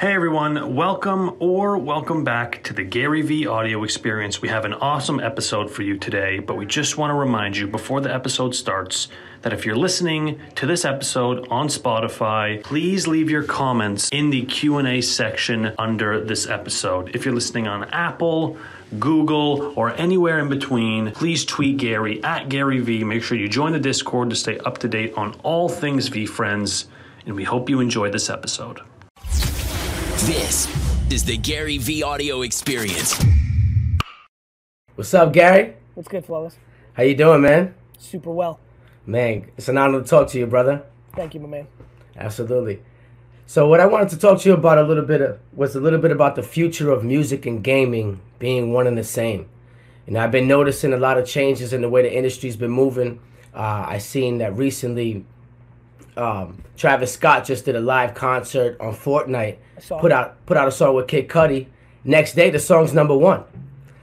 Hey everyone, welcome or welcome back to the GaryVee audio experience. We have an awesome episode for you today, but we just want to remind you before the episode starts that if you're listening to this episode on Spotify, please leave your comments in the Q&A section under this episode. If you're listening on Apple, Google, or anywhere in between, please tweet Gary at GaryVee. Make sure you join the Discord to stay up to date on all things VeeFriends, and we hope you enjoy this episode. This is the GaryVee audio experience. What's up, Gary? What's good, Flawless? How you doing, man? Super well. Man, it's an honor to talk to you, brother. Thank you, my man. Absolutely. So what I wanted to talk to you about a little bit of, was a little bit about the future of music and gaming being one and the same. And I've been noticing a lot of changes in the way the industry's been moving. Uh, I seen that recently um, Travis Scott just did a live concert on Fortnite. Put out put out a song with Kid Cudi. Next day, the song's number one.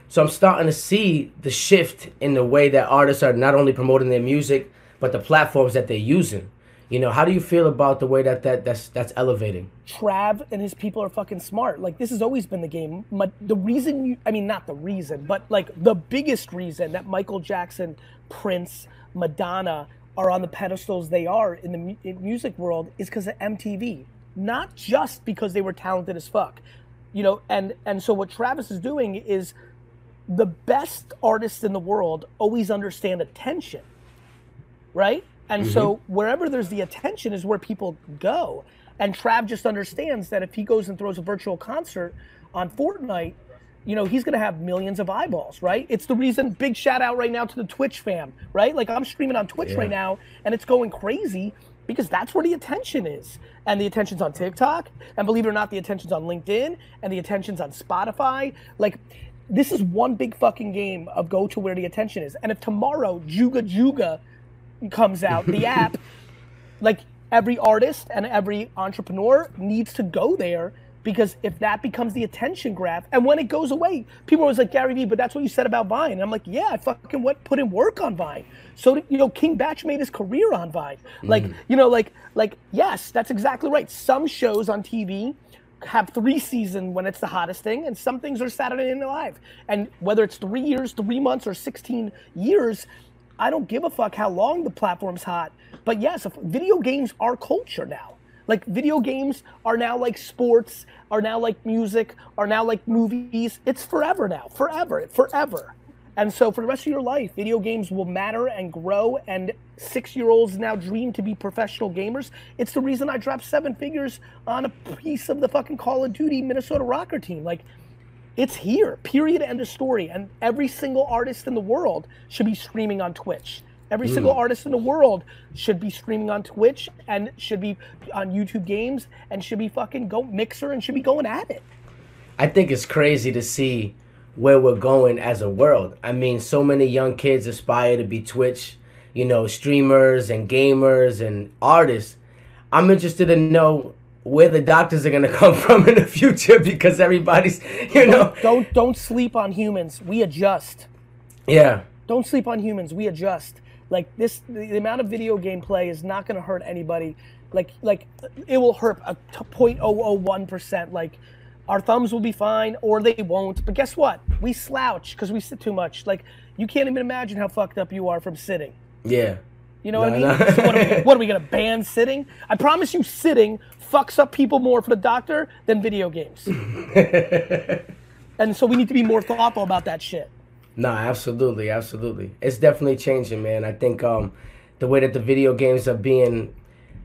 So I'm starting to see the shift in the way that artists are not only promoting their music, but the platforms that they're using. You know, how do you feel about the way that, that that's that's elevating? Trav and his people are fucking smart. Like this has always been the game. But the reason you, I mean, not the reason, but like the biggest reason that Michael Jackson, Prince, Madonna are on the pedestals they are in the mu- in music world is because of MTV. Not just because they were talented as fuck, you know. And and so what Travis is doing is the best artists in the world always understand attention right? And so mm-hmm. wherever there's the attention is where people go. And Trav just understands that if he goes and throws a virtual concert on Fortnite, you know, he's gonna have millions of eyeballs, right? It's the reason big shout out right now to the Twitch fam, right? Like I'm streaming on Twitch right now and it's going crazy because that's where the attention is. And the attention's on TikTok, and believe it or not, the attention's on LinkedIn, and the attention's on Spotify. Like this is one big fucking game of go to where the attention is. And if tomorrow Juga Juga comes out, the app, like every artist and every entrepreneur needs to go there because if that becomes the attention graph, and when it goes away, people are always like Gary Vee, but that's what you said about Vine. And I'm like, yeah, I fucking what put in work on Vine. So you know, King Bach made his career on Vine. Like mm. you know, like like yes, that's exactly right. Some shows on TV have three season when it's the hottest thing, and some things are Saturday Night Live. And whether it's three years, three months, or 16 years, I don't give a fuck how long the platform's hot. But yes, video games are culture now. Like video games are now like sports, are now like music, are now like movies. It's forever now, forever, forever. And so for the rest of your life, video games will matter and grow. And six-year-olds now dream to be professional gamers. It's the reason I dropped seven figures on a piece of the fucking Call of Duty Minnesota Rokkr team. Like it's here. Period. End of story. And every single artist in the world should be streaming on Twitch. Every mm. single artist in the world should be streaming on Twitch and should be on YouTube Games and should be fucking go Mixer and should be going at it. I think it's crazy to see where we're going as a world. I mean, so many young kids aspire to be Twitch, you know, streamers and gamers and artists. I'm interested to know where the doctors are gonna come from in the future because everybody's, you know, Don't don't sleep on humans. We adjust. yeah. Don't sleep on humans. We adjust. Like this, the, amount of video game play is not going to hurt anybody. Like like it will hurt a 0.001 percent. Like our thumbs will be fine, or they won't. But guess what? We slouch because we sit too much. Like you can't even imagine how fucked up you are from sitting. Yeah. You know what I mean? no. So what, are we, what are we gonna ban sitting? I promise you, sitting fucks up people more for the doctor than video games. and so we need to be more thoughtful about that shit. No, absolutely, absolutely. It's definitely changing, man. I think um the way that the video games are being,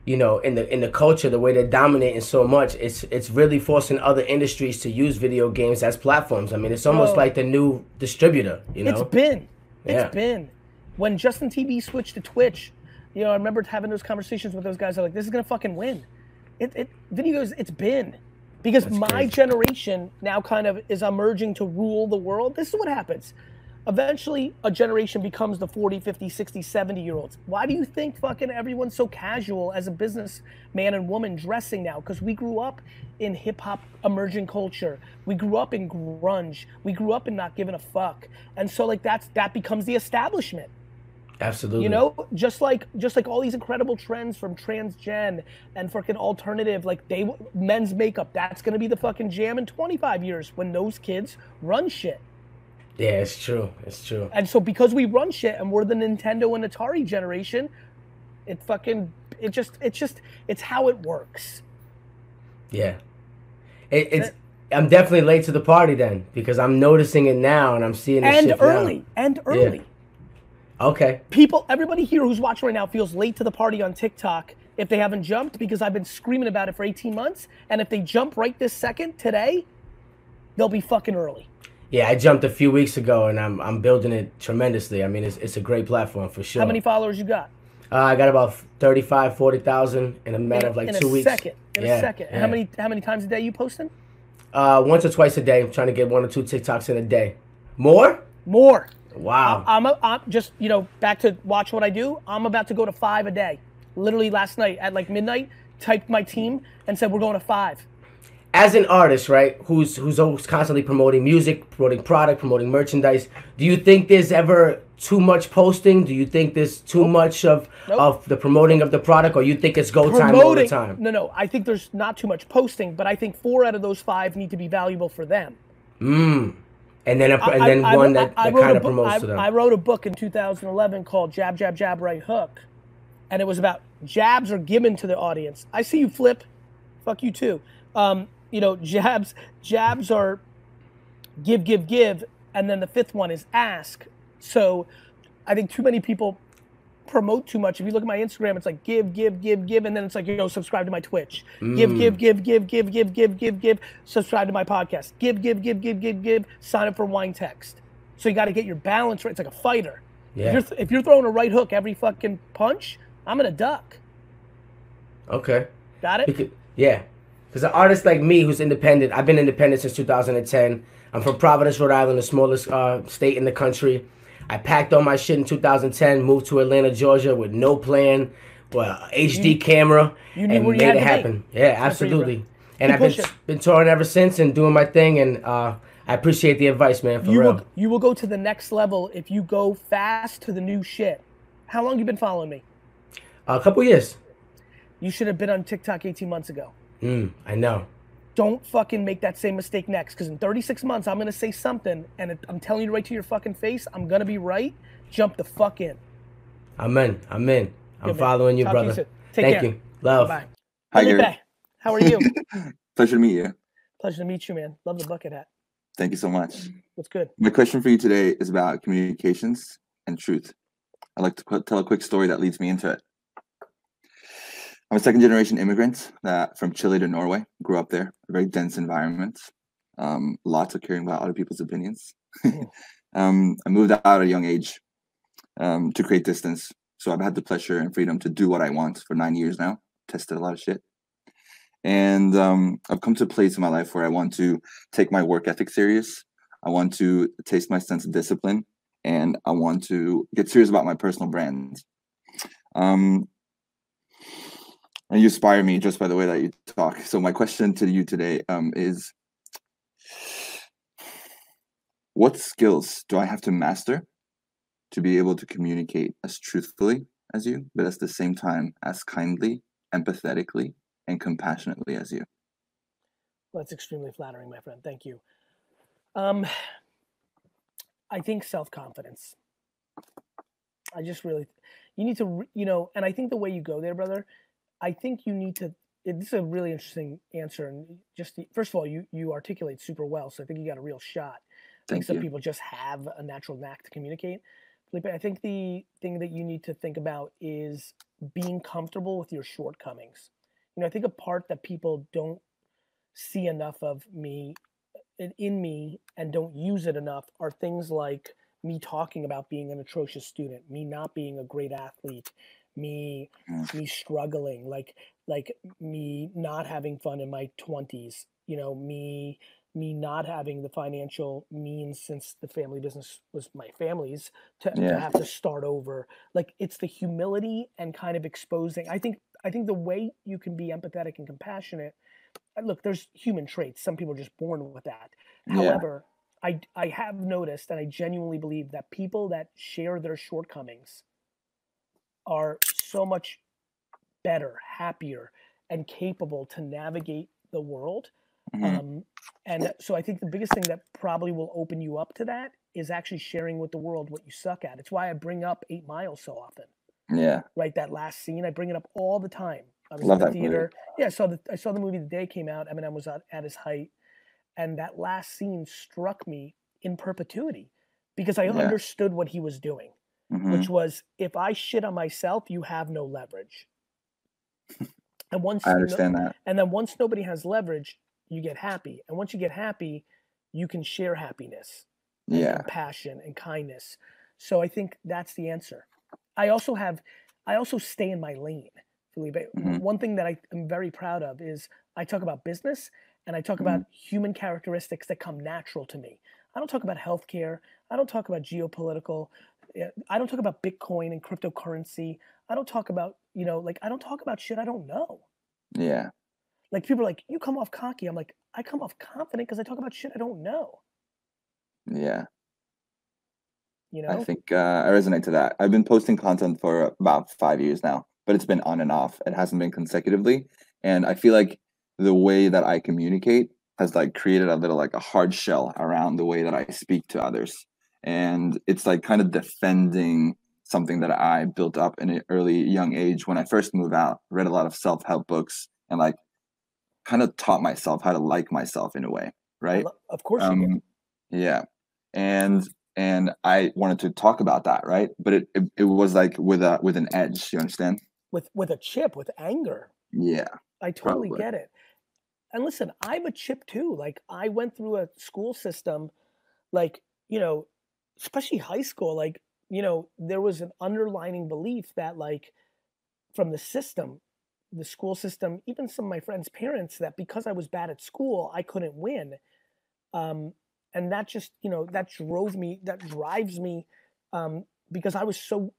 you know, in the in the culture, the way they're dominating so much, it's it's really forcing other industries to use video games as platforms. I mean, it's almost Oh. like the new distributor, you know? It's been. Yeah. It's been. When Justin.tv switched to Twitch, you know, I remember having those conversations with those guys. They're like, "This is gonna fucking win." It, it videos. It's been because my crazy. generation now kind of is emerging to rule the world. This is what happens. Eventually, a generation becomes the 40, 50, 60, 70 year olds. Why do you think fucking everyone's so casual as a business man and woman dressing now? Because we grew up in hip hop emerging culture. We grew up in grunge. We grew up in not giving a fuck. And so like that's that becomes the establishment. Absolutely. You know, just like just like all these incredible trends from transgen and fucking alternative, like they men's makeup. That's gonna be the fucking jam in 25 years when those kids run shit. Yeah, it's true. It's true. And so because we run shit and we're the Nintendo and Atari generation, it fucking it just it's just it's how it works. Yeah. It, it's I'm definitely late to the party then because I'm noticing it now and I'm seeing it and early now. and early. Okay. People, everybody here who's watching right now feels late to the party on TikTok if they haven't jumped because I've been screaming about it for 18 months. And if they jump right this second today, they'll be fucking early. Yeah, I jumped a few weeks ago and I'm I'm building it tremendously. I mean, it's, it's a great platform for sure. How many followers you got? Uh, I got about 35, 40,000 in a matter in, of like in two a weeks. Second. In yeah, a second. Yeah. How many how many times a day you posting? Uh, once or twice a day. I'm trying to get one or two TikToks in a day. More? More. Wow. I'm, a, I'm just you know back to watch what I do. I'm about to go to five a day. Literally last night at like midnight, typed my team and said we're going to five. As an artist, right, who's who's always constantly promoting music, promoting product, promoting merchandise, do you think there's ever too much posting? Do you think there's too much of Nope. of the promoting of the product, or you think it's go time all the time? No, no. I think there's not too much posting, but I think four out of those five need to be valuable for them. And then a, and then I- one I- that, that kind of book- promotes to them. I wrote a book in 2011 called Jab, Jab, Jab, Right Hook, and it was about jabs are given to the audience. I see you flip, fuck you too. Um, you know, jabs, jabs are give, give, give, and then the fifth one is ask. So, I think too many people promote too much. If you look at my Instagram, it's like give, give, give, give, and then it's like you know subscribe to my Twitch. Give, give, give, give, give, give, give, give, give. Subscribe to my podcast. Give, give, give, give, give, give. Sign up for WineText. So you got to get your balance right. It's like a fighter. Yeah. If you're th- if you're throwing a right hook every fucking punch, I'm gonna duck. okay. Got it? Yeah, because an artist like me who's independent, I've been independent since 2010. I'm from Providence, Rhode Island, the smallest uh, state in the country. I packed all my shit in 2010, moved to Atlanta, Georgia with no plan, well, HD camera, you and made it to be. happen. Yeah, for you, absolutely. And I've been, been touring ever since and doing my thing, and uh, I appreciate the advice, man, for You real. will you will go to the next level if you go fast to the new shit. How long you been following me? a couple years. You should have been on TikTok 18 months ago. Mm, I know. don't fucking make that same mistake next because in 36 months i'm gonna say something and it, i'm telling you right to your fucking face i'm gonna be right jump the fuck in I'm in. I'm in. I'm Good, man. following you, Talk to you brother. Take Thank care. you. Love. bye Hi, Felipe, Gary. how are you Pleasure to meet you. pleasure to meet you man love the bucket hat Thank you so much. what's good My question for you today is about communications and truth. I'd like to qu- tell a quick story that leads me into it. I'm a second generation immigrant that from Chile to Norway, grew up there, a very dense environment, um, lots of caring about other people's opinions. um, I moved out at a young age um, to create distance. So I've had the pleasure and freedom to do what I want for nine years now, tested a lot of shit. And um, I've come to a place in my life where I want to take my work ethic serious. I want to taste my sense of discipline and I want to get serious about my personal brand. Um, and you inspire me just by the way that you talk. So my question to you today um, is, what skills do I have to master to be able to communicate as truthfully as you, but at the same time as kindly, empathetically, and compassionately as you? well, that's extremely flattering my friend thank you um i think self-confidence i just really you need to you know and i think the way you go there brother i think you need to it, this is a really interesting answer and just the, first of all you you articulate super well so i think you got a real shot I think Thank some you. people just have a natural knack to communicate. Felipe, I think the thing that you need to think about is being comfortable with your shortcomings. You know, I think a part that people don't see enough of me in me and don't use it enough are things like me talking about being an atrocious student, me not being a great athlete, me Mm. me struggling, like like me not having fun in my 20s, you know, me me not having the financial means since the family business was my family's to, to have to start over like it's the humility and kind of exposing i think i think the way you can be empathetic and compassionate uh, look there's human traits some people are just born with that Yeah. however i i have noticed and i genuinely believe that people that share their shortcomings are so much better, happier, and capable to navigate the world. Mhm. Um, and so I think the biggest thing that probably will open you up to that is actually sharing with the world what you suck at. It's why I bring up Eight Miles so often, yeah. right? That last scene, I bring it up all the time. I was Love in the that movie. Yeah, I saw the I saw the movie the day it came out. Eminem was at, at his height, and that last scene struck me in perpetuity because I Yeah. understood what he was doing, Mhm. which was if I shit on myself, you have no leverage. And once I understand that. and then once nobody has leverage, you get happy. And once you get happy, you can share happiness, and Yeah. compassion, and kindness. So I think that's the answer. I also have, I also stay in my lane, Felipe. Mhm. One thing that I am very proud of is I talk about business and I talk Mm-hmm. about human characteristics that come natural to me. I don't talk about healthcare. I don't talk about geopolitical. Eh, I don't talk about Bitcoin and cryptocurrency. I don't talk about, you know, like I don't talk about shit I don't know. Yeah. Like people are like, you come off cocky. I'm like, I come off confident because I talk about shit I don't know. Yeah. You know? I think uh, I resonate to that. I've been posting content for about five years now, but it's been on and off. It hasn't been consecutively, and I feel like the way that I communicate has like created a little like a hard shell around the way that I speak to others, and it's like kind of defending something that I built up in an early young age when I first moved out. Read a lot of self help books and like kind of taught myself how to like myself in a way, right? Of course um, yeah and and i wanted to talk about that right but it, it it was like with a with an edge you understand With with a chip, with anger. yeah I totally Probably. get it. And listen, I'm a chip too. Like I went through a school system, like, you know, especially high school, like, you know, there was an underlining belief that like from the system, the school system, even some of my friends' parents, that because I was bad at school, I couldn't win. Um, and that just, you know, that drove me, that drives me um, because I was so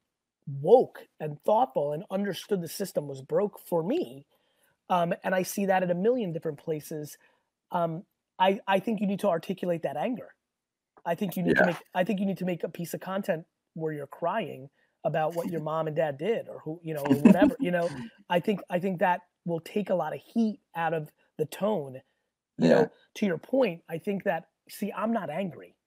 woke and thoughtful and understood the system was broke for me um, and I see that at a million different places. Um, I I think you need to articulate that anger. I think you need to make I think you need to make a piece of content where you're crying about what your mom and dad did or who you know or whatever you know. I think I think that will take a lot of heat out of the tone. You yeah know, to your point, I think that see I'm not angry,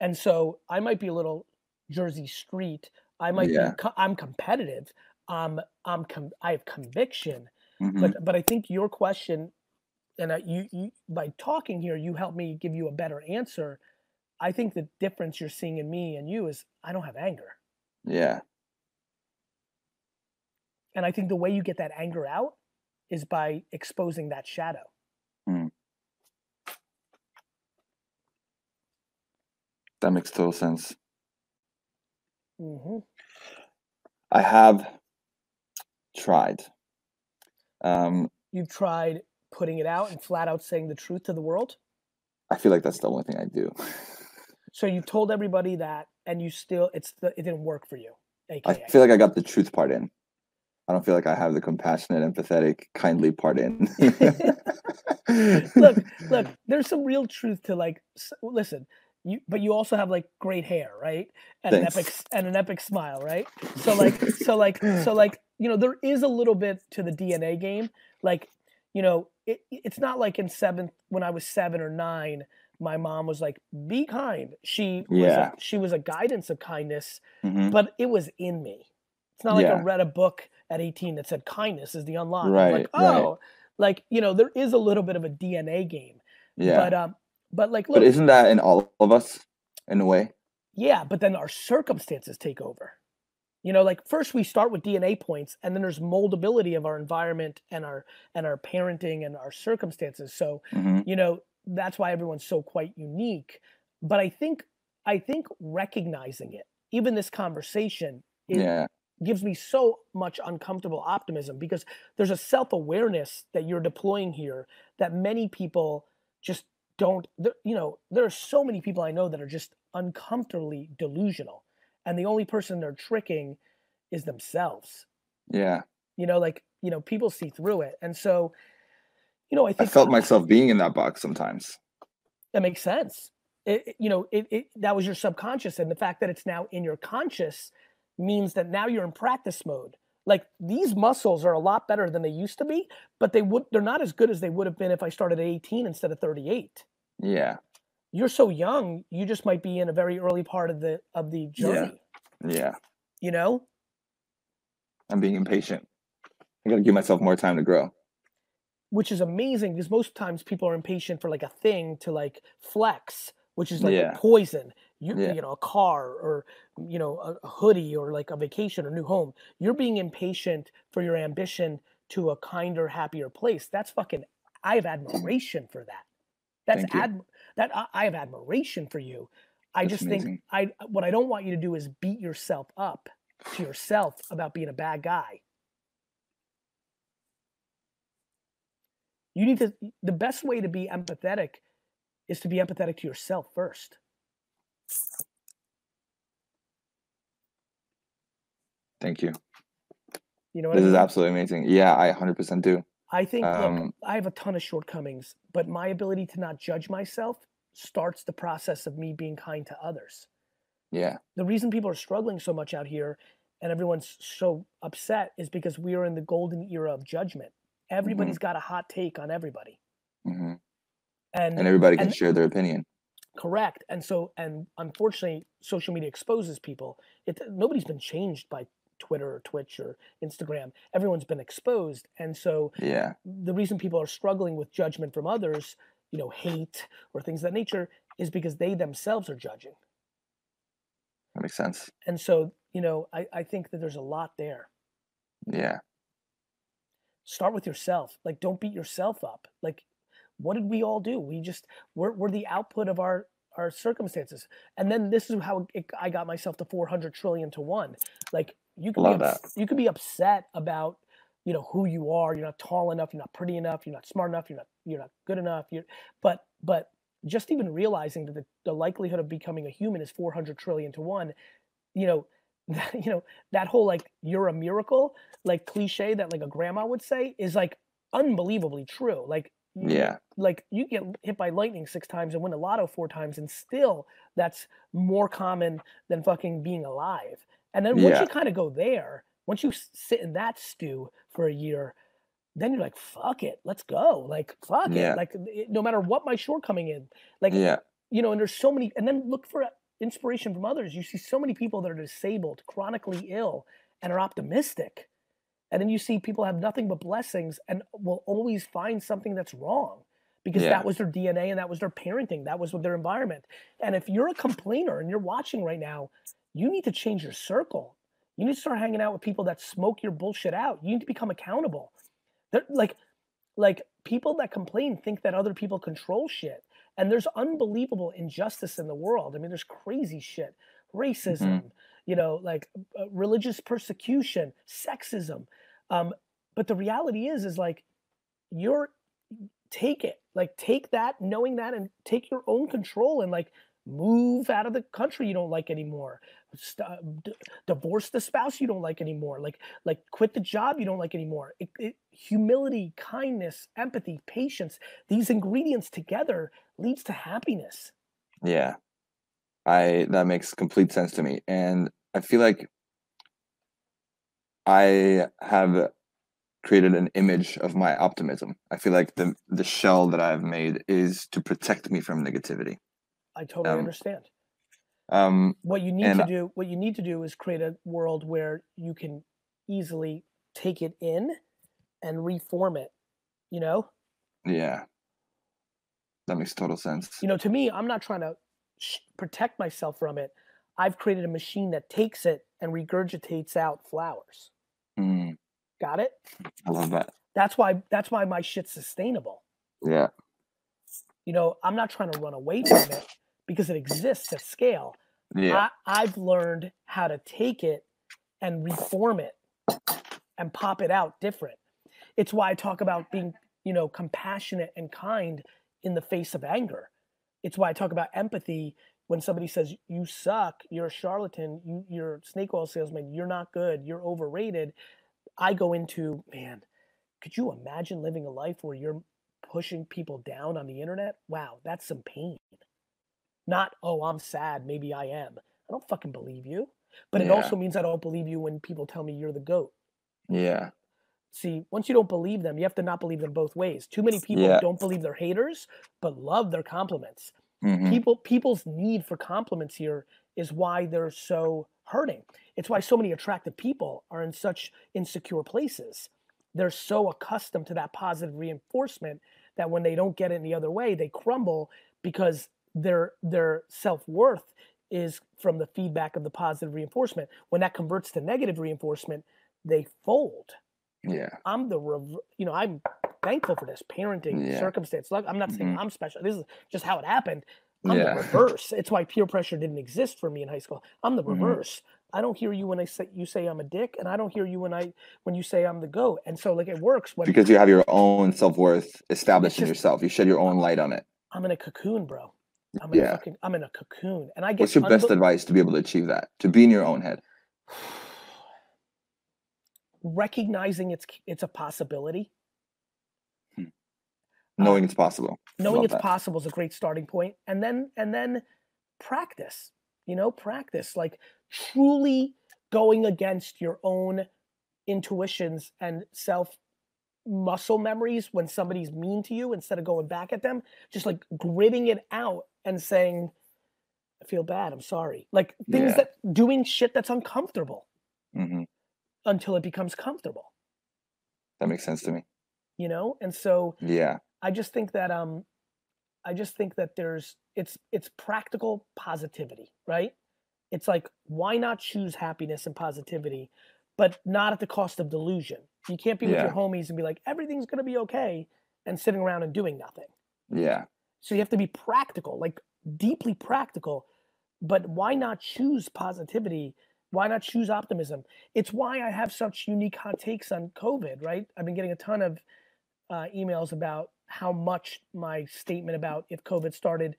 and so I might be a little Jersey Street. I might Yeah. be I'm competitive. Um, I'm com- I have conviction mhm, but but I think your question, and uh, you you by talking here, you help me give you a better answer. I think the difference you're seeing in me and you is I don't have anger, yeah. And I think the way you get that anger out is by exposing that shadow. that makes total sense. Hmm i have tried. Um You've tried putting it out and flat out saying the truth to the world. i feel like that's the only thing i do So you told everybody that, and you still it's the it didn't work for you. i feel like i got the truth part in i don't feel like i have the compassionate empathetic kindly part in look, look, there's some real truth to like listen, you but you also have like great hair, right? And an epic and an epic smile, right? So like so like so like, you know, there is a little bit to the DNA game. Like, you know, it, it's not like in 7th when I was 7 or 9 my mom was like be kind. She was Yeah. a, she was a guidance of kindness, Mhm, but it was in me. It's not like I read a book at 18 that said kindness is the unlock. Right, like, right. oh, like, you know, there is a little bit of a DNA game. yeah But um, but like, look, but isn't that in all of us in a way yeah, but then our circumstances take over. You know, like first we start with DNA points, and then there's moldability of our environment and our and our parenting and our circumstances. So Mhm, you know that's why everyone's so quite unique. But I think I think recognizing it, even this conversation, it yeah gives me so much uncomfortable optimism because there's a self-awareness that you're deploying here that many people just don't you know there are so many people i know that are just uncomfortably delusional and the only person they're tricking is themselves yeah you know like you know people see through it and so you know i i felt myself being in that box sometimes that makes sense it, you know it, it that was your subconscious and the fact that it's now in your conscious means that now you're in practice mode. Like these muscles are a lot better than they used to be, but they would they're not as good as they would have been if I started at 18 instead of 38. Yeah. You're so young, you just might be in a very early part of the of the journey. Yeah. Yeah. You know? I'm being impatient. I gotta give myself more time to grow. Which is amazing because most times people are impatient for like a thing to like flex, which is like Yeah. poison. You, Yeah. you know, a car or you know, a, hoodie or like a vacation or new home. You're being impatient for your ambition to a kinder, happier place. That's fucking. I have mm. admiration for that. That's ad. That I, I have admiration for you. I That's just amazing. think I what I don't want you to do is beat yourself up to yourself about being a bad guy. You need to the best way to be empathetic is to be empathetic to yourself first. Thank you. You know what This I is absolutely amazing. Yeah, I 100% do. I think look, um, I have a ton of shortcomings, but my ability to not judge myself starts the process of me being kind to others. Yeah. The reason people are struggling so much out here and everyone's so upset is because we are in the golden era of judgment. Everybody's got a hot take on everybody. hmm And, And everybody can and- share their opinion. correct. And so and unfortunately social media exposes people. It nobody's been changed by Twitter or Twitch or Instagram. Everyone's been exposed. And so Yeah. the reason people are struggling with judgment from others, you know, hate or things of that nature, is because they themselves are judging. That makes sense. And so, you know, I, I think that there's a lot there. Yeah. Start with yourself. Like, don't beat yourself up. Like, what did we all do? We just we're, we're the output of our our circumstances. And then this is how it, I got myself to 400 trillion to one. Like, you could Love be ups- you could be upset about you know who you are. You're not tall enough. You're not pretty enough. You're not smart enough. You're not you're not good enough. You're but but just even realizing that the, the likelihood of becoming a human is 400 trillion to one you know you know that whole like you're a miracle like cliche that like a grandma would say is like unbelievably true like Yeah. like you get hit by lightning six times and win a lotto four times and still that's more common than fucking being alive and then once Yeah. you kind of go there once you sit in that stew for a year then you're like fuck it let's go like fuck Yeah. it like eh, no matter what my shortcoming in like Yeah. you know and there's so many and then look for inspiration from others. You see so many people that are disabled chronically ill and are optimistic. And then you see people have nothing but blessings and will always find something that's wrong because Yeah. that was their dna and that was their parenting. That was their environment. And if you're a complainer and you're watching right now you need to change your circle. You need to start hanging out with people that smoke your bullshit out. You need to become accountable. They're like like people that complain think that other people control shit and there's unbelievable injustice in the world. I mean there's crazy shit. Racism you know like uh, religious persecution sexism. Um but the reality is is like you're take it. Like take that knowing that and take your own control and like move out of the country you don't like anymore. St- uh, d- divorce the spouse you don't like anymore. Like like quit the job you don't like anymore. It, it, humility kindness empathy patience these ingredients together leads to happiness Yeah. I that makes complete sense to me. And I feel like I have created an image of my optimism. I feel like the the shell that I've made is to protect me from negativity. i totally Um, understand Um what you need to do what you need to do is create a world where you can easily take it in and reform it you know yeah. That makes total sense. you know to me i'm not trying to sh- protect myself from it i've created a machine that takes it and regurgitates out flowers Mm, got it I love that. that's why that's why my shit's sustainable Yeah. you know i'm not trying to run away from it because it exists at scale Yeah. I, I've learned how to take it and reform it and pop it out different. It's why I talk about being, you know, compassionate and kind in the face of anger. It's why I talk about empathy when somebody says you suck, you're a charlatan, you, you're a snake oil salesman, you're not good, you're overrated. I go into, man, could you imagine living a life where you're pushing people down on the internet? Wow, that's some pain. Not, oh, I'm sad, maybe I am. I don't fucking believe you. but it also means I don't believe you when people tell me you're the goat. Yeah. See, once you don't believe them, you have to not believe them both ways. Too many people Yeah. don't believe they're haters, but love their compliments. Mhm. People people's need for compliments here is why they're so hurting. It's why so many attractive people are in such insecure places. They're so accustomed to that positive reinforcement that when they don't get it in the other way, they crumble because their their self-worth is from the feedback of the positive reinforcement. When that converts to negative reinforcement, they fold. Yeah. I'm the you know I'm thankful for this parenting Yeah. circumstance. Look, I'm not saying Mhm. I'm special. This is just how it happened. I'm Yeah. the reverse. It's why peer pressure didn't exist for me in high school. I'm the Mhm. reverse. I don't hear you when I say you say I'm a dick, and I don't hear you when I when you say I'm the goat. And so like it works when Because you have your own self worth established in yourself. You shed your own light on it. I'm in a cocoon, bro. I'm in a Yeah. fucking I'm in a cocoon, and I get What's your best advice to be able to achieve that? To be in your own head. recognizing it's it's a possibility. Knowing it's possible. knowing it's that. possible is a great starting point and then and then practice you know practice like truly going against your own intuitions and self muscle memories when somebody's mean to you instead of going back at them just like gritting it out and saying i feel bad i'm sorry like things Yeah. that doing shit that's uncomfortable hmm until it becomes comfortable That makes sense to me. you know and so Yeah. I just think that um I just think that there's it's it's practical positivity, right? It's like why not choose happiness and positivity, but not at the cost of delusion. You can't be with your homies and be like everything's to be okay and sitting around and doing nothing. Yeah. So you have to be practical, like deeply practical. But why not choose positivity? Why not choose optimism? It's why I have such unique hot takes on COVID, right? I've been getting a ton of uh, emails about how much my statement about if COVID started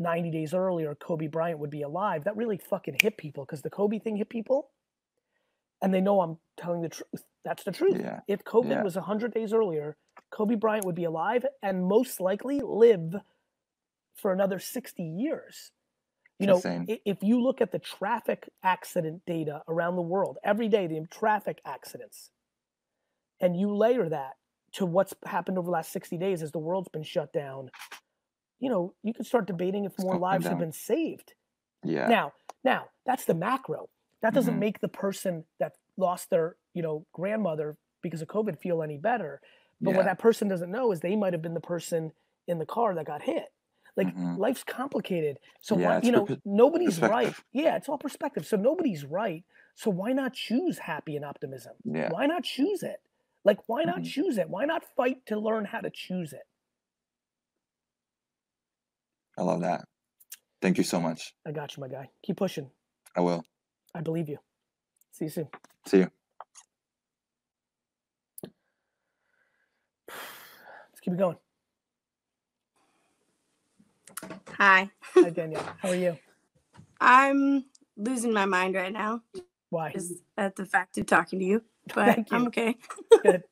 90 days earlier, Kobe Bryant would be alive. That really fucking hit people because the Kobe thing hit people. And they know I'm telling the truth. That's the truth. Yeah. If COVID Yeah. was 100 days earlier, Kobe Bryant would be alive and most likely live for another 60 years. You know, Insane. if you look at the traffic accident data around the world, every day, the traffic accidents, and you layer that to what's happened over the last 60 days as the world's been shut down, you know, you can start debating if more lives have been saved. Yeah. Now, now that's the macro. That doesn't Mhm. make the person that lost their, you know, grandmother because of COVID feel any better. But what that person doesn't know is they might have been the person in the car that got hit. Like Mhm. life's complicated. So Yeah, why, you know, perpe- nobody's right. Yeah, it's all perspective. So nobody's right. So why not choose happy and optimism? Yeah. Why not choose it? Like why not Mhm. choose it? Why not fight to learn how to choose it? I love that. Thank you so much. I got you, my guy. Keep pushing. I will. I believe you. See you soon. See you. Let's keep it going. Hi. Hi, Danielle. How are you? I'm losing my mind right now Why? just at the fact of talking to you, but Thank I'm okay. Good.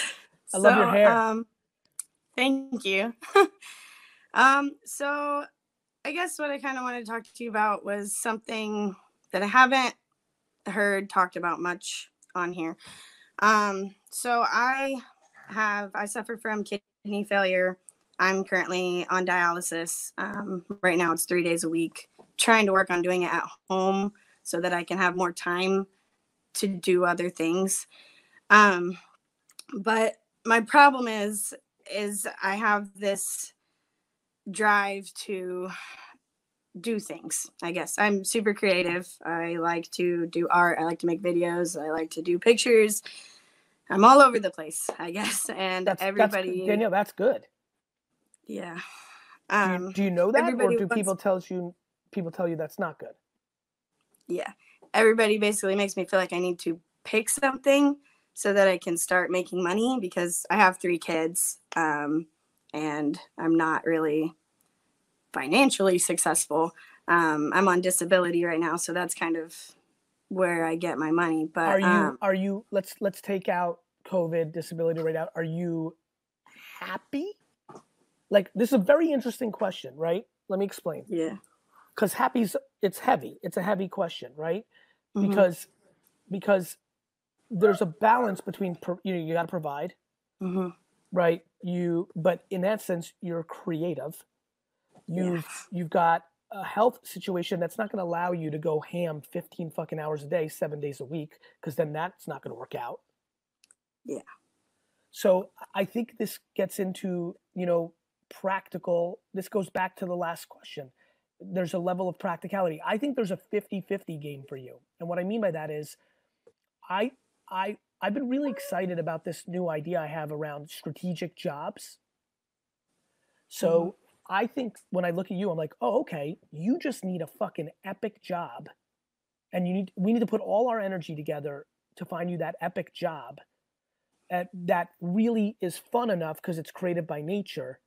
I love your hair. Um, thank you. um, so I guess what I kind of wanted to talk to you about was something that I haven't heard talked about much on here. Um, so I have I suffer from kidney failure. I'm currently on dialysis. Um, right now, it's three days a week. Trying to work on doing it at home so that I can have more time to do other things. Um, but my problem is is I have this drive to do things. I guess I'm super creative. I like to do art. I like to make videos. I like to do pictures. I'm all over the place, I guess. And That's, everybody, that's, Danielle, that's good. Yeah. Do you, Um, do you know that, or do wants- people tells you people tell you that's not good? yeah everybody basically makes me feel like i need to pick something so that i can start making money because i have three kids um, and i'm not really financially successful um, i'm on disability right now so that's kind of where i get my money but Are you um, are you let's let's take out COVID disability right out. Are you happy? Like this is a very interesting question, right? Let me explain. yeah Because happy's it's heavy. It's a heavy question, right? Mhm. because because there's a balance between you know you got to provide Mhm. right you but in that sense you're creative you've Yes. you've got a health situation that's not going to allow you to go ham 15 fucking hours a day 7 days a week because then that's not going to work out Yeah. so i think this gets into you know practical this goes back to the last question. There's a level of practicality. I think there's a 50-50 game for you. And what i mean by that is i i i've been really excited about this new idea i have around strategic jobs. So mm-hmm. i think when i look at you i'm like oh okay you just need a fucking epic job. And you need we need to put all our energy together to find you that epic job at, that really is fun enough because it's created by nature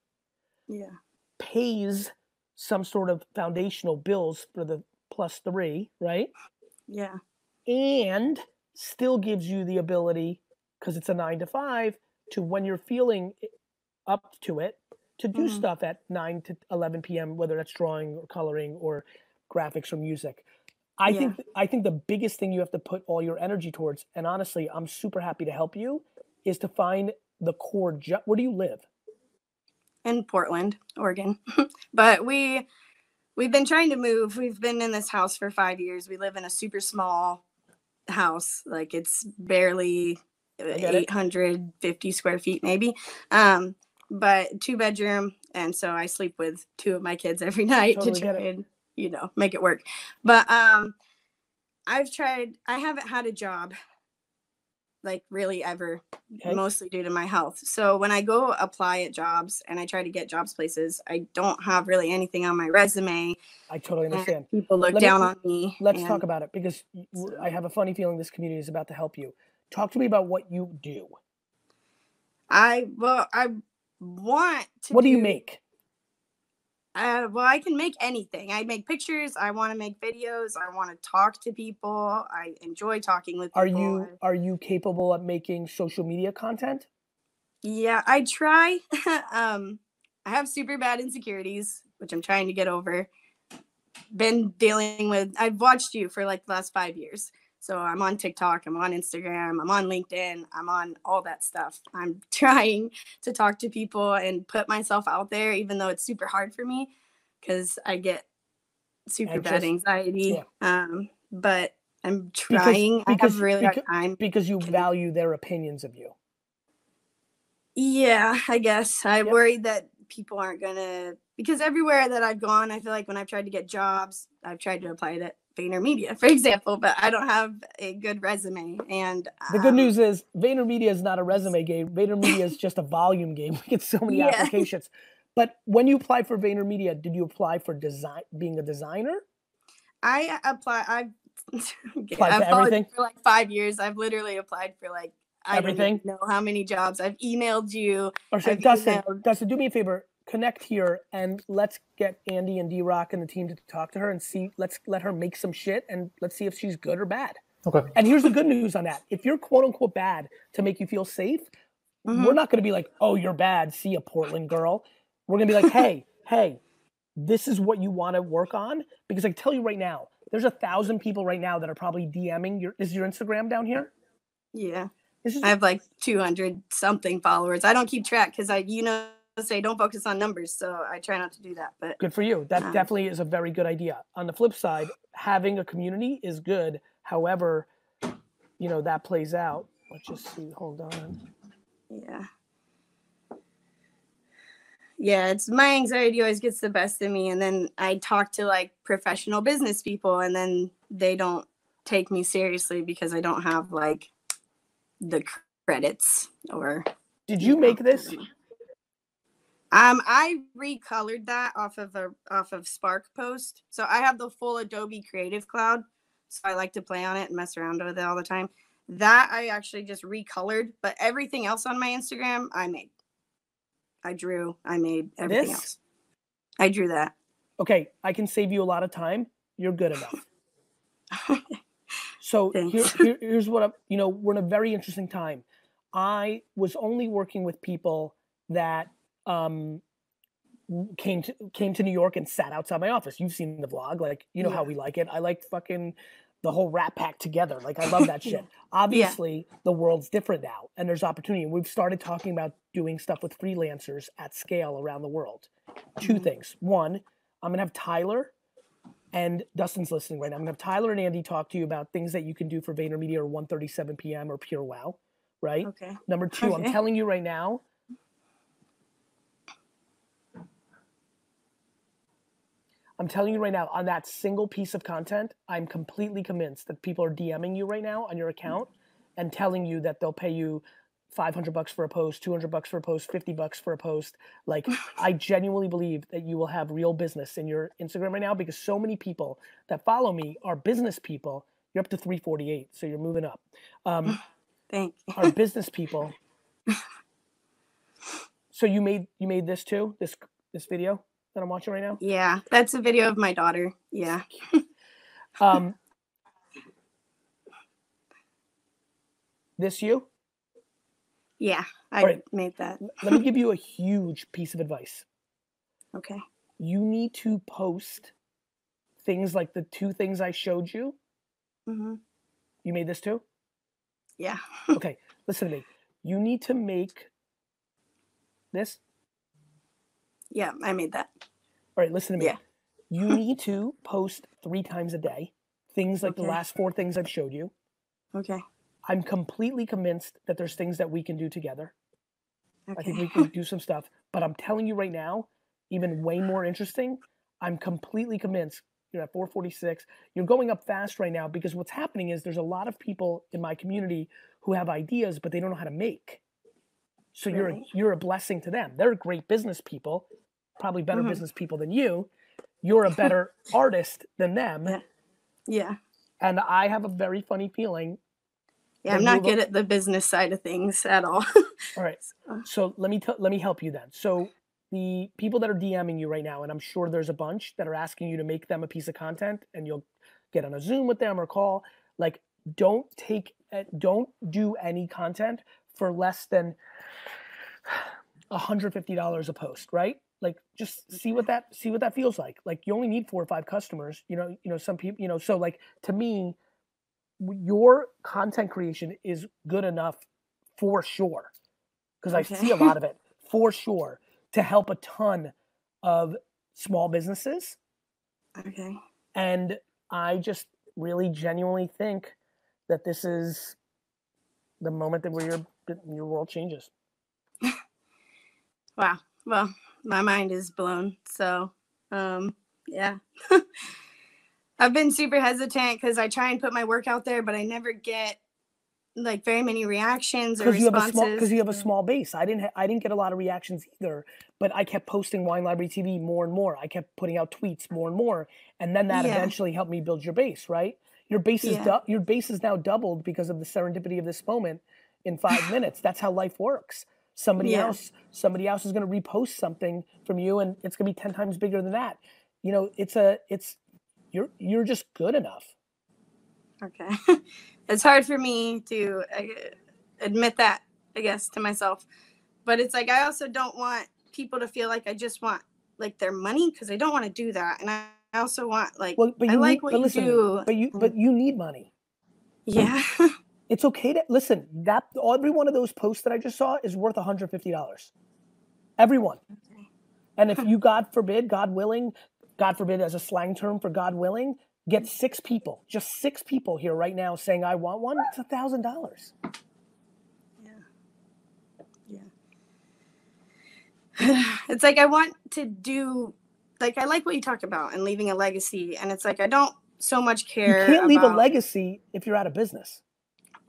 Yeah. pays some sort of foundational bills for the plus three, right? Yeah. And still gives you the ability, because it's a nine to five, to when you're feeling up to it, to do Mhm. stuff at 9 to 11 p.m., whether that's drawing or coloring or graphics or music. I Yeah. think I think the biggest thing you have to put all your energy towards, and honestly, I'm super happy to help you, is to find the core job. Where do you live? In Portland, Oregon. but we we've been trying to move. We've been in this house for 5 years. We live in a super small house. Like it's barely uh, get it. 850 square feet maybe. Um but two bedroom and so I sleep with two of my kids every night Totally to try and you know make it work. But um I've tried I haven't had a job like really ever Okay. mostly due to my health. So when I go apply at jobs and I try to get jobs places, I don't have really anything on my resume. I totally understand. people look Let me- down on me. Let's and talk about it because I have a funny feeling this community is about to help you. Talk to me about what you do. I well, I want to. What do you make? Uh, well, I can make anything. I make pictures. I want to make videos. I want to talk to people. I enjoy talking with people. Are you are you capable of making social media content? Yeah, I try. um, I have super bad insecurities, which I'm trying to get over. Been dealing with. I've watched you for like the last five years. So I'm on TikTok, I'm on Instagram, I'm on LinkedIn, I'm on all that stuff. I'm trying to talk to people and put myself out there, even though it's super hard for me because I get super bad anxiety. Um, but I'm trying. I because- have really because- hard time. Because you value their opinions of you. Yeah, I guess. I Yep. worry that people aren't gonna because everywhere that I've gone, I feel like when I've tried to get jobs, I've tried to apply to VaynerMedia, for example, but I don't have a good resume. And The good um, news is VaynerMedia is not a resume game. VaynerMedia is just a volume game. We get so many Yeah. applications. But when you apply for VaynerMedia, did you apply for design being a designer? I apply. I've Applied I've for everything? for like five years. I've literally applied for like I don't Everything? even know how many jobs. I've emailed you. Or say, Dustin, emailed- Dustin, do me a favor, connect here and let's get Andy and DRock and the team to talk to her and see. Let's let her make some shit and let's see if she's good or bad. Okay. And here's the good news on that: if you're quote unquote bad to make you feel safe, Mhm. we're not going to be like, "Oh, you're bad." See a Portland girl. We're going to be like, "Hey, hey, this is what you want to work on." Because I tell you right now, there's a thousand people right now that are probably DMing your. Is your Instagram down here? Yeah, This is I have like 200 something followers. I don't keep track because I, you know, say don't focus on numbers, so I try not to do that. But good for you. That Um, definitely is a very good idea. On the flip side, having a community is good. However, you know that plays out. Let's just see. Hold on. yeah. Yeah, it's my anxiety always gets the best of me. And then I talk to like professional business people, and then they don't take me seriously because I don't have like the credits or. Did you make this? Um, I recolored that off of a off of Spark Post. So I have the full Adobe Creative Cloud. So I like to play on it and mess around with it all the time. That I actually just recolored, but everything else on my Instagram I made. I drew, I made everything This? else. I drew that. Okay, I can save you a lot of time. You're good enough. So here, here- here's what I'm, you know, we're in a very interesting time. I was only working with people that um, came to came to New York and sat outside my office. You've seen the vlog, like you know how we like it. I like fucking the whole Rat Pack together. Like I love that shit. Obviously, the world's different now, and there's opportunity. We've started talking about doing stuff with freelancers at scale around the world. 2 Mhm. things. One, I'm gonna have Tyler and Dustin's listening right now. I'm gonna have Tyler and Andy talk to you about things that you can do for VaynerMedia or 1:37 p.m. or PureWow, right? Okay. Number two, I'm telling you right now. I'm telling you right now, on that single piece of content, I'm completely convinced that people are DMing you right now on your account and telling you that they'll pay you 500 bucks for a post, 200 bucks for a post, 50 bucks for a post. Like, I genuinely believe that you will have real business in your Instagram right now because so many people that follow me are business people. You're up to 348, so you're moving up. Um, Thank you. are business people. So you made you made this too? This this video that I'm watching right now? Yeah, that's a video of my daughter. Yeah. Um This you? Yeah, I Alright. made that. Let me give you a huge piece of advice. Okay. You need to post things like the two things I showed you. hmm You made this too? Yeah. Okay, listen to me. You need to make this. Yeah, I made that. All right, listen to me. Yeah. You need to post three times a day. Things like the last four things I've showed you. Okay. I'm completely convinced that there's things that we can do together. Okay. I think we can do some stuff. But I'm telling you right now, even way more interesting, I'm completely convinced you're at 446. You're going up fast right now because what's happening is there's a lot of people in my community who have ideas, but they don't know how to make. So you're a, you're a blessing to them. They're great business people, probably better Mhm. business people than you. You're a better artist than them. Yeah. yeah. And I have a very funny feeling Yeah, I'm not good at the business side of things at all. All right. So- let me tell let me help you then. So the people that are DMing you right now, and I'm sure there's a bunch that are asking you to make them a piece of content, and you'll get on a Zoom with them or call. Like, don't take, uh, don't do any content for less than $150 a post, right? Like, just mm. see what that see what that feels like. Like, you only need four or five customers. You know, you know, some people, you know, so like to me, your content creation is good enough for sure because I see a lot of it for sure to help a ton of small businesses. okay. And I just really genuinely think that this is the moment that where your your world changes. Wow. Well, my mind is blown. So, um, yeah. I've been super hesitant because I try and put my work out there, but I never get like very many reactions or Because you have a responses. small because you have a small base. I didn't ha- I didn't get a lot of reactions either, but I kept posting Wine Library TV more and more. I kept putting out tweets more and more, and then that Yeah. eventually helped me build your base. Right, your base is Yeah. dou- your base is now doubled because of the serendipity of this moment in five minutes. That's how life works. Somebody Yeah. else somebody else is going to repost something from you, and it's going to be ten times bigger than that. You know, it's a it's you're you're just good enough. Okay. it's hard for me to admit that, I guess, to myself. But it's like I also don't want people to feel like I just want like their money because I don't want to do that. And I I also want like Well, but I you like need, what you listen, do. but you mm. but you need money. yeah. It's okay to listen. That every one of those posts that I just saw is worth $150. Everyone. And if you, God forbid, God willing, God forbid as a slang term for God willing, get six people, just six people here right now saying I want one, it's a thousand dollars. Yeah. Yeah. It's like I want to do like I like what you talked about and leaving a legacy. And it's like I don't so much care. You can't leave a legacy if you're out of business.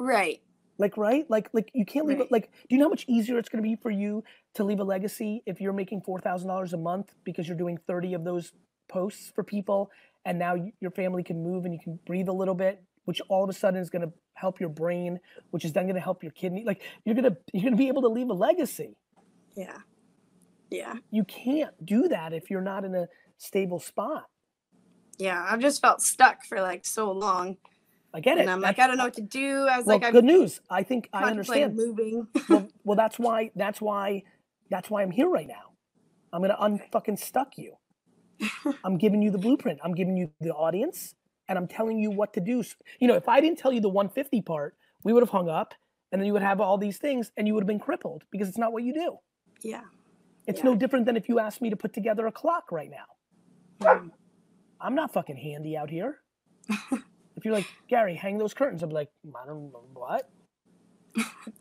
Right. Like right? Like like you can't leave it like do you know how much easier it's gonna be for you to leave a legacy if you're making four thousand dollars a month because you're doing 30 of those posts for people and now your family can move and you can breathe a little bit, which all of a sudden is gonna help your brain, which is then gonna help your kidney. Like you're gonna you're gonna be able to leave a legacy. Yeah. Yeah. You can't do that if you're not in a stable spot. Yeah. I've just felt stuck for like so long. I get it. And I'm like, I don't know what to do. I was well, like, I'm good news. I think I understand. moving. well, well, that's why. That's why. That's why I'm here right now. I'm gonna unfucking stuck you. I'm giving you the blueprint. I'm giving you the audience, and I'm telling you what to do. You know, if I didn't tell you the 150 part, we would have hung up and then you would have all these things and you would have been crippled because it's not what you do. Yeah. It's Yeah. no different than if you asked me to put together a clock right now. Mhm. I'm not fucking handy out here. if you're like, Gary, hang those curtains, I'm like, I don't know what.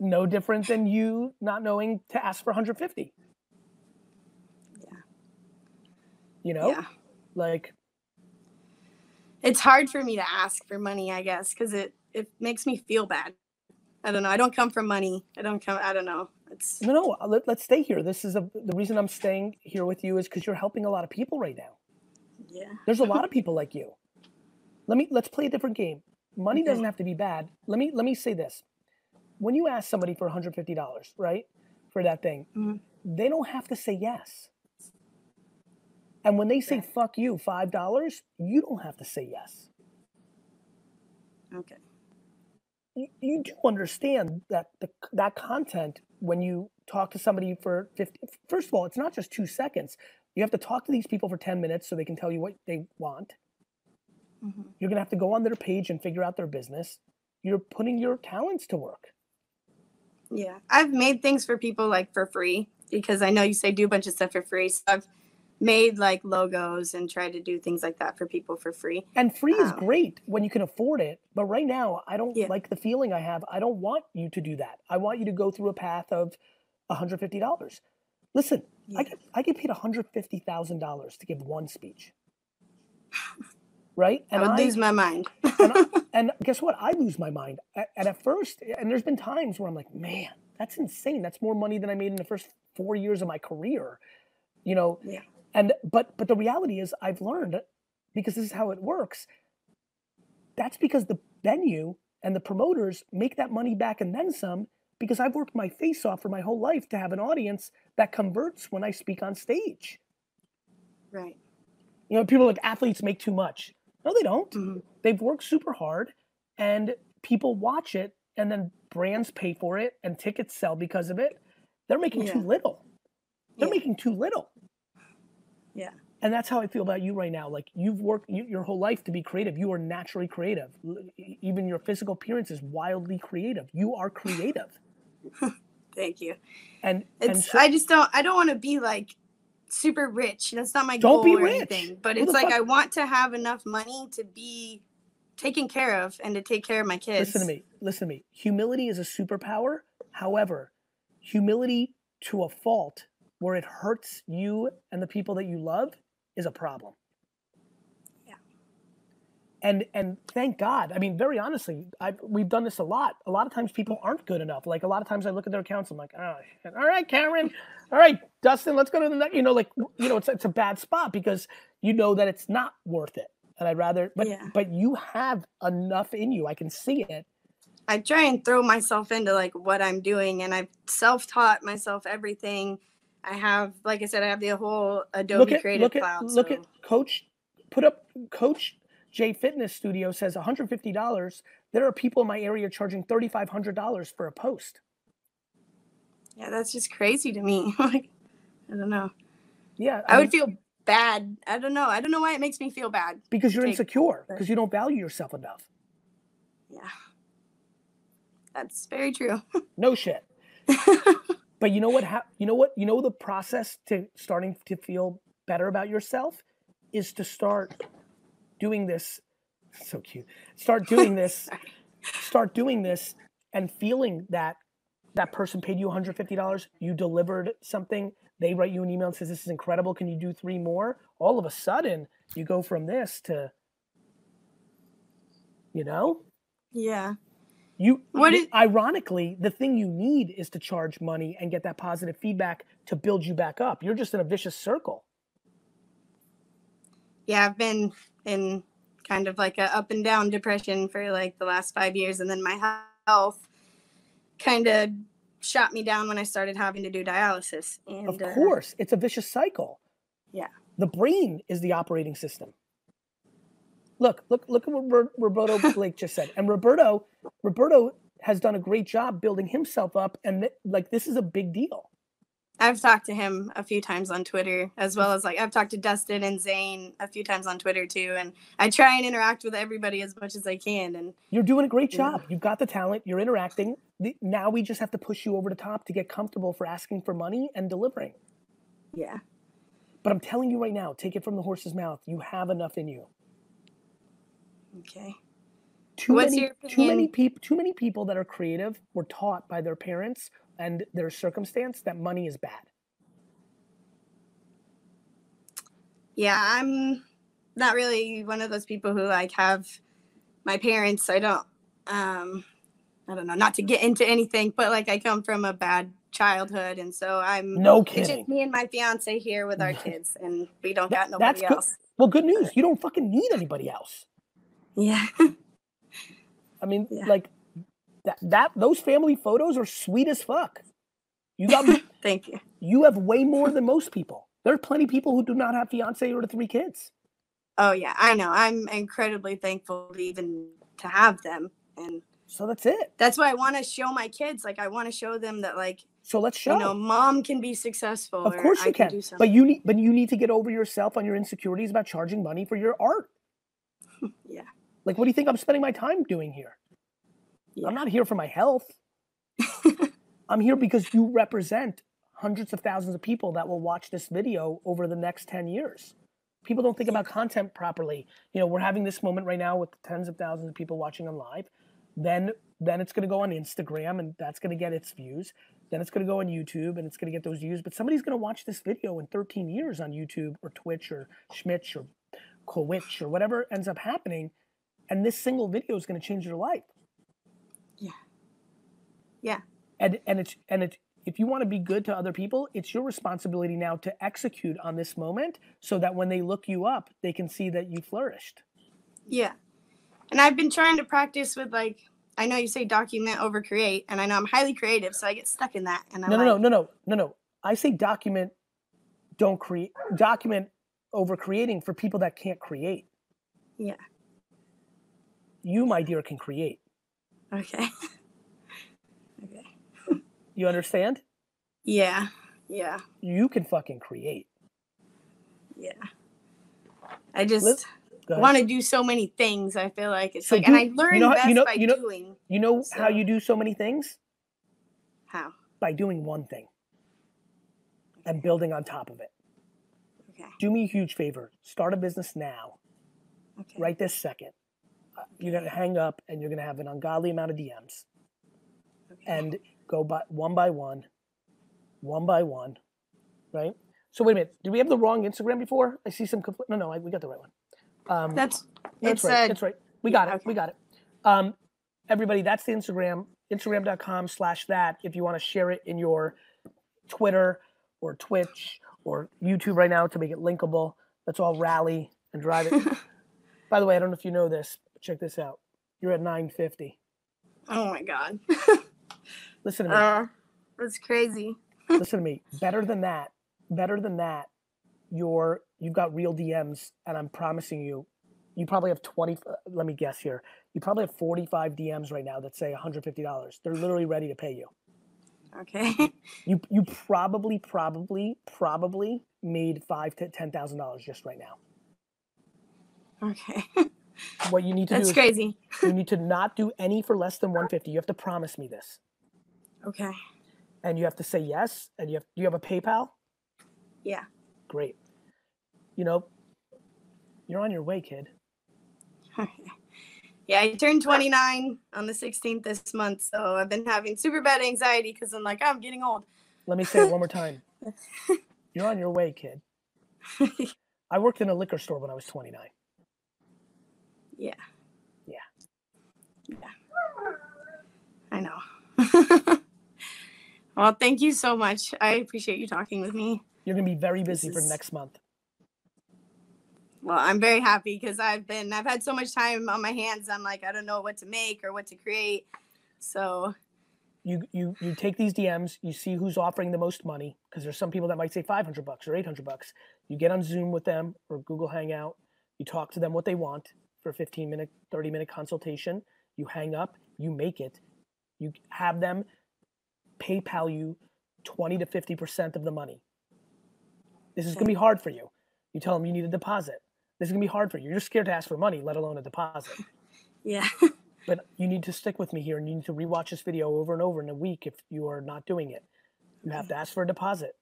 no different than you not knowing to ask for 150. Yeah. You know? Yeah. Like, It's hard for me to ask for money, I guess, because it it makes me feel bad. I don't know. I don't come from money. I don't come. I don't know. It's no, no, uh, let, let's stay here. This is a, the reason I'm staying here with you is because you're helping a lot of people right now. yeah. There's a lot of people like you. Let me let's play a different game. Money doesn't have to be bad. Let me let me say this. When you ask somebody for $150, right? For that thing, Mhm. they don't have to say yes. And when they say fuck you, $5, you don't have to say yes. Okay. You, you do understand that the, that content when you talk to somebody for 50 first of all, it's not just 2 seconds. You have to talk to these people for 10 minutes so they can tell you what they want. Mhm. You're going to have to go on their page and figure out their business. You're putting your talents to work. Yeah. I've made things for people like for free because I know you say do a bunch of stuff for free. So I've made like logos and tried to do things like that for people for free. And free is great when you can afford it. But right now, I don't Yeah. like the feeling I have. I don't want you to do that. I want you to go through a path of $150. Listen, I get I get paid $150,000 to give one speech. Right? I would lose my mind. and, I- and guess what? I lose my mind. And at first, and there's been times where I'm like, man, that's insane. That's more money than I made in the first four years of my career. You know, Yeah. and but but the reality is I've learned because this is how it works. That's because the venue and the promoters make that money back and then some because I've worked my face off for my whole life to have an audience that converts when I speak on stage. right. You know, people are like athletes make too much. No, they don't. Mhm. they've worked super hard and people watch it and then brands pay for it and tickets sell because of it. They're making too little. They're Yeah. making too little. Yeah. and that's how i feel about you right now. Like you've worked you, your whole life to be creative. You are naturally creative. Even your physical appearance is wildly creative. You are creative. Thank you. and and It's so, I just don't I don't want to be like super rich. That's not my Don't goal be or rich. anything. But Who it's like fuck- I want to have enough money to be taken care of and to take care of my kids. listen to me listen to me humility is a superpower however humility to a fault where it hurts you and the people that you love is a problem Yeah. and and thank god i mean very honestly I, we've done this a lot a lot of times people aren't good enough like a lot of times i look at their accounts i'm like oh all right karen all right dustin let's go to the next you know like you know it's, it's a bad spot because you know that it's not worth it and i'd rather but Yeah. but you have enough in you i can see it I try and throw myself into like what I'm doing and I've self-taught myself everything. I have like I said I have the whole Adobe look at Creative look at Cloud. look so- at coach put up coach j fitness studio says $150 there are people in my area charging $3500 for a post Yeah, that's just crazy to me. like I don't know. yeah I, mean, would feel bad. I don't know. I don't know why it makes me feel bad. because you're insecure because you don't value yourself enough Yeah. That's very true. no shit but you know what hap- you know what you know the process to starting to feel better about yourself is to start doing this so cute start doing this start doing this and feeling that that person paid you $150 you delivered something they write you an email and says this is incredible can you do three more all of a sudden you go from this to you know yeah. you what is- ironically, the thing you need is to charge money and get that positive feedback to build you back up. You're just in a vicious circle. Yeah, I've been in kind of like a up and down depression for like the last five years, and then my health kind of shot me down when I started having to do dialysis. And of uh, course, it's a vicious cycle. Yeah. The brain is the operating system. Look, look, look at what Roberto Blake just said. And Roberto, Roberto has done a great job building himself up, and th- like this is a big deal. I've talked to him a few times on Twitter, as well as like I've talked to Dustin and Zane a few times on Twitter too. And I try and interact with everybody as much as I can. And You're doing a great job. You've got the talent. You're interacting. Now we just have to push you over the top to get comfortable for asking for money and delivering. yeah, But I'm telling you right now, take it from the horse's mouth. You have enough in you. okay. Too What's many, too many people, too many people that are creative were taught by their parents and their circumstance that money is bad. Yeah, I'm not really one of those people who like have my parents. I don't, um, I don't know, not to get into anything, but like I come from a bad childhood, and so I'm. No kidding. It's just me and my fiance here with our kids, and we don't That- got that's nobody good. else. Well, good news. You don't fucking need anybody else. Yeah, I mean, Yeah. like that. That those family photos are sweet as fuck. You got thank you. you have way more than most people. There are plenty of people who do not have fiance or three kids. Oh yeah, I know. I'm incredibly thankful to even to have them, and So that's it. that's why I want to show my kids. Like I want to show them that like So let's show. you know, mom can be successful. of course I you can, do but you need but you need to get over yourself on your insecurities about charging money for your art. Yeah. Like, what do you think I'm spending my time doing here? Yeah. I'm not here for my health. I'm here because you represent hundreds of thousands of people that will watch this video over the next 10 years. People don't think about content properly. You know, we're having this moment right now with tens of thousands of people watching on live. Then then it's going to go on Instagram and that's going to get its views. Then it's going to go on YouTube and it's going to get those views. But somebody's going to watch this video in 13 years on YouTube or Twitch or Schmitz or Quitch or whatever ends up happening. And this single video is going to change your life. Yeah. And and it's and it's if you want to be good to other people, it's your responsibility now to execute on this moment so that when they look you up, they can see that you flourished. Yeah. And I've been trying to practice with like I know you say document over create, and I know I'm highly creative, so I get stuck in that. And I'm No, no, like, no, no, no, no, no. I say document, don't create. Document over creating for people that can't create. Yeah. You, my dear, can create. Okay. You understand? Yeah. Yeah. You can fucking create. Yeah. I just want to do so many things. I feel like it's So like, and do- I you know best you know- by you know- doing. You know how you do so many things? How? By doing one thing and building on top of it. Okay. Do me a huge favor. Start a business now. Okay. right this second. Uh, You're gonna hang up and you're gonna have an ungodly amount of DMs Okay. and go by one by one, one by one, right? So wait a minute. Did we have the wrong Instagram before? I see some conflict. No, no, I, we got the right one. Um, That's that's it's right. a that's right. We got it. okay. We got it. Um, everybody, that's the Instagram. Instagram.com slash that. If you want to share it in your Twitter or Twitch or YouTube right now to make it linkable, let's all rally and drive it. By the way, I don't know if you know this, but check this out. You're at 950. oh my god. Listen to me. uh, that's crazy. Listen to me. Better than that. Better than that. You're you've got real DMs, and I'm promising you, you probably have 20. uh, Let me guess here. You probably have 45 DMs right now that say $150. They're literally ready to pay you. Okay. You you probably probably probably made five to ten thousand dollars just right now. okay. What you need to That's do is crazy. you need to not do any for less than 150. You have to promise me this. Okay. and you have to say yes and you have do you have a paypal Yeah. great you know you're on your way kid Yeah, I turned 29 on the 16th this month, so I've been having super bad anxiety because I'm like, I'm getting old. let me say it one more time you're on your way kid i worked in a liquor store when i was 29 Yeah. Yeah. Yeah. I know. Well, thank you so much. I appreciate you talking with me. you're going to be very busy This for next month Well, I'm very happy because I've been I've had so much time on my hands. I'm like, I don't know what to make or what to create. So you you you take these dms you see who's offering the most money because there's some people that might say 500 bucks or 800 bucks you get on zoom with them or google hangout you talk to them what they want for a 15 minute 30 minute consultation you hang up you make it you have them paypal you 20 to 50% of the money. This is going to be hard for you. You tell them you need a deposit. This is going to be hard for you. You're scared to ask for money, let alone a deposit. Yeah. But you need to stick with me here and you need to rewatch this video over and over in a week if you are not doing it. You have to ask for a deposit.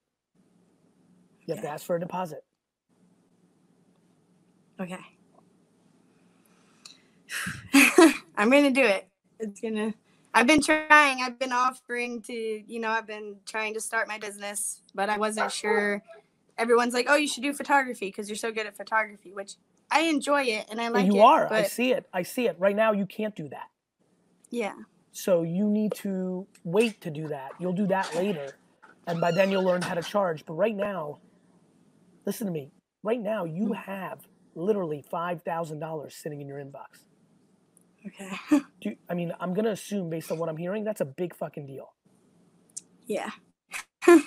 You have to ask for a deposit. Okay. I'm gonna do it. It's gonna. I've been trying. I've been offering to, you know, I've been trying to start my business, but I wasn't sure. Everyone's like, "Oh, you should do photography because you're so good at photography," which I enjoy it and I like you it. are. I see it. I see it. Right now, you can't do that. yeah, So you need to wait to do that. You'll do that later. And by then you'll learn how to charge. But right now, listen to me. Right now, you mm. have literally $5,000 sitting in your inbox. Okay, Do I mean, I'm going to assume based on what I'm hearing, that's a big fucking deal. yeah.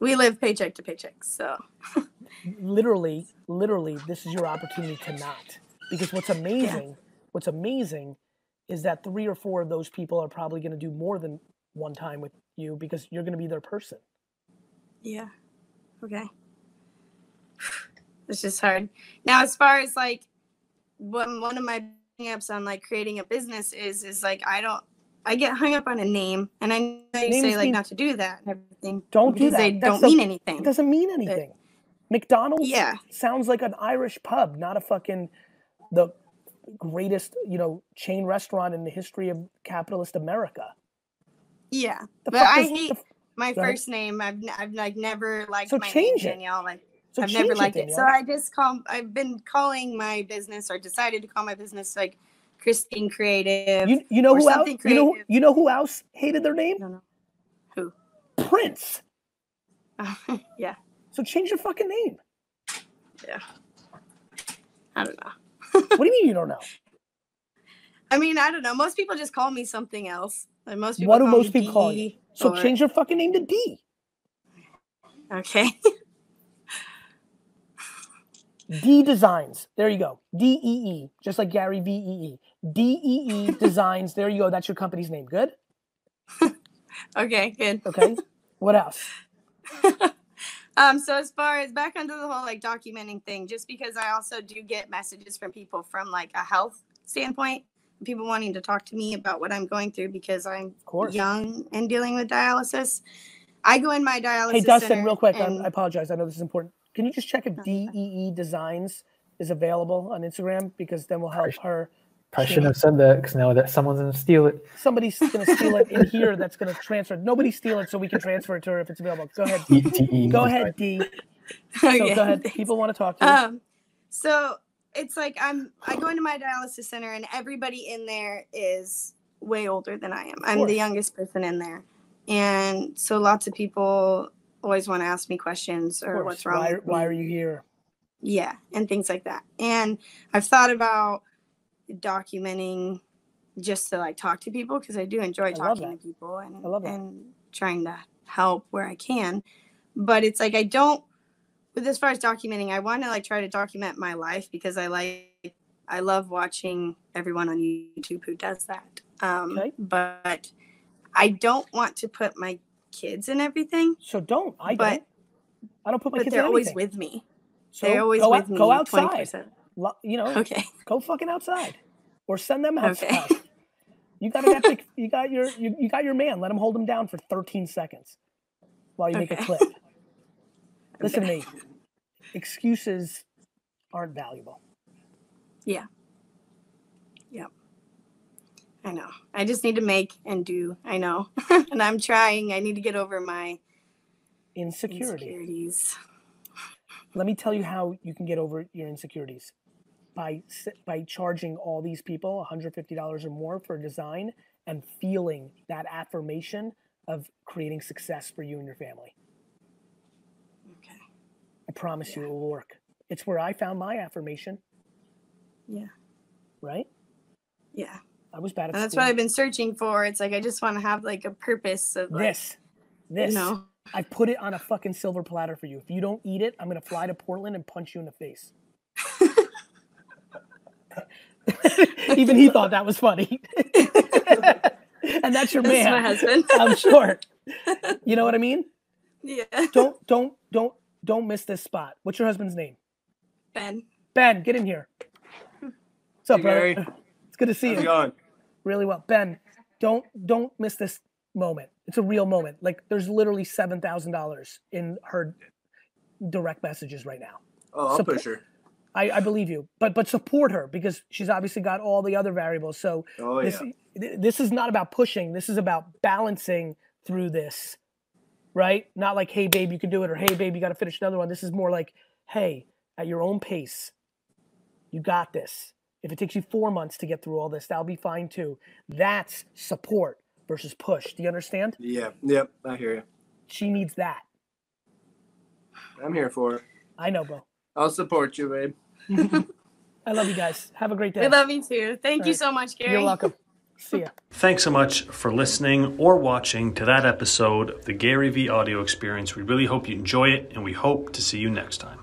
we live paycheck to paycheck, so Literally, literally, this is your opportunity to not. Because what's amazing, what's amazing is that three or four of those people are probably going to do more than one time with you because you're going to be their person. Yeah. Okay. It's just hard. Now, as far as like one one of my ups on like creating a business is is like I don't I get hung up on a name and I know you Names say like mean- not to do that and everything. Don't do because They that. That's don't the- mean It anything. doesn't mean anything. McDonald's Yeah. sounds like an Irish pub, not a fucking the greatest, you know, chain restaurant in the history of capitalist America. Yeah. The But fuck I the hate f- my Go ahead. first name. I've n- I've like never liked So my change name it. Danielle. Like so I've never liked it. So I just call I've been calling my business or decided to call my business like Christine Creative. you, you know who else? something You know, you know who else hated their I name? don't know. Who? Prince. Oh, yeah. So change your fucking name. Yeah. I don't know. What do you mean you don't know? I mean, I don't know. Most people just call me something else. Like most people What do most people call you? D So or- change your fucking name to D. Okay. D Designs. There you go. D E E, just like Gary V E E. D E E Designs. There you go. That's your company's name. Good. okay, good. Okay. what else? Um, so as far as back onto the whole like documenting thing, just because I also do get messages from people from like a health standpoint, people wanting to talk to me about what I'm going through because I'm young and dealing with dialysis. I go in my dialysis. Hey, Dustin, real quick. And- I apologize. I know this is important. Can you just check if No, D you're E E Designs is available on Instagram? Because then we'll help her. Probably shouldn't have said that because now that someone's gonna steal it. Somebody's going to steal it in here that's going to transfer. it. Nobody steal it so we can transfer it to her if it's available. Go ahead. D- DE. Go ahead, D. So Okay, go ahead. thanks. People want to talk to you. Um, so it's like I'm I go into my dialysis center and everybody in there is way older than I am. I'm the youngest person in there, and so lots of people always want to ask me questions or what's wrong. Why, why are you here? Yeah, and things like that. And I've thought about documenting just to like talk to people because I do enjoy love talking to people and I and trying to help where I can. But it's like I don't with as far as documenting, I want to like try to document my life because I like I love watching everyone on YouTube who does that. Um Okay. but I don't want to put my kids and everything, So don't. I But- don't. I don't put my but kids they're always with me. So they're always go, with out, me go outside. 24/7. Lo- You know, Okay. go fucking outside, or send them Okay. outside. You got to get you got your you, you got your man. Let him hold him down for 13 seconds while you make a clip. Listen to me. Excuses aren't valuable. I know. I just need to make and do. I know. and I'm trying. I need to get over my Insecurity. insecurities. Let me tell you how you can get over your insecurities by by charging all these people $150 or more for a design and feeling that affirmation of creating success for you and your family. Okay. I promise you it will work. It's where I found my affirmation, Yeah. right? Yeah. I was bad at And that's school. what I've been searching for. It's like I just want to have like a purpose of like, this, this. you know. I put it on a fucking silver platter for you. If you don't eat it, I'm gonna fly to Portland and punch you in the face. Even he thought that was funny. and that's your That's man. my husband. I'm sure. You know what I mean? Yeah. Don't don't don't don't miss this spot. What's your husband's name? Ben. Ben, get in here. What's up, Hey, brother? Gary. Good to see How's you. going? Really well. Ben, don't don't miss this moment. It's a real moment. Like there's literally seven thousand dollars in her direct messages right now. Oh, I'll push her. I, I believe you, but but support her because she's obviously got all the other variables. So Oh this yeah. th- this is not about pushing. This is about balancing through this, right? Not like, hey babe, you can do it, or hey babe, you got to finish another one. This is more like, hey, at your own pace, you got this. If it takes you four months to get through all this, that'll be fine too. That's support versus push. Do you understand? Yeah. Yep. I hear you. She needs that. I'm here for it. I know, bro. I'll support you, babe. I love you guys. Have a great day. We love you too. Thank you Alright. so much, Gary. You're welcome. See ya. Thanks so much for listening or watching to that episode of the GaryVee audio experience. We really hope you enjoy it and we hope to see you next time.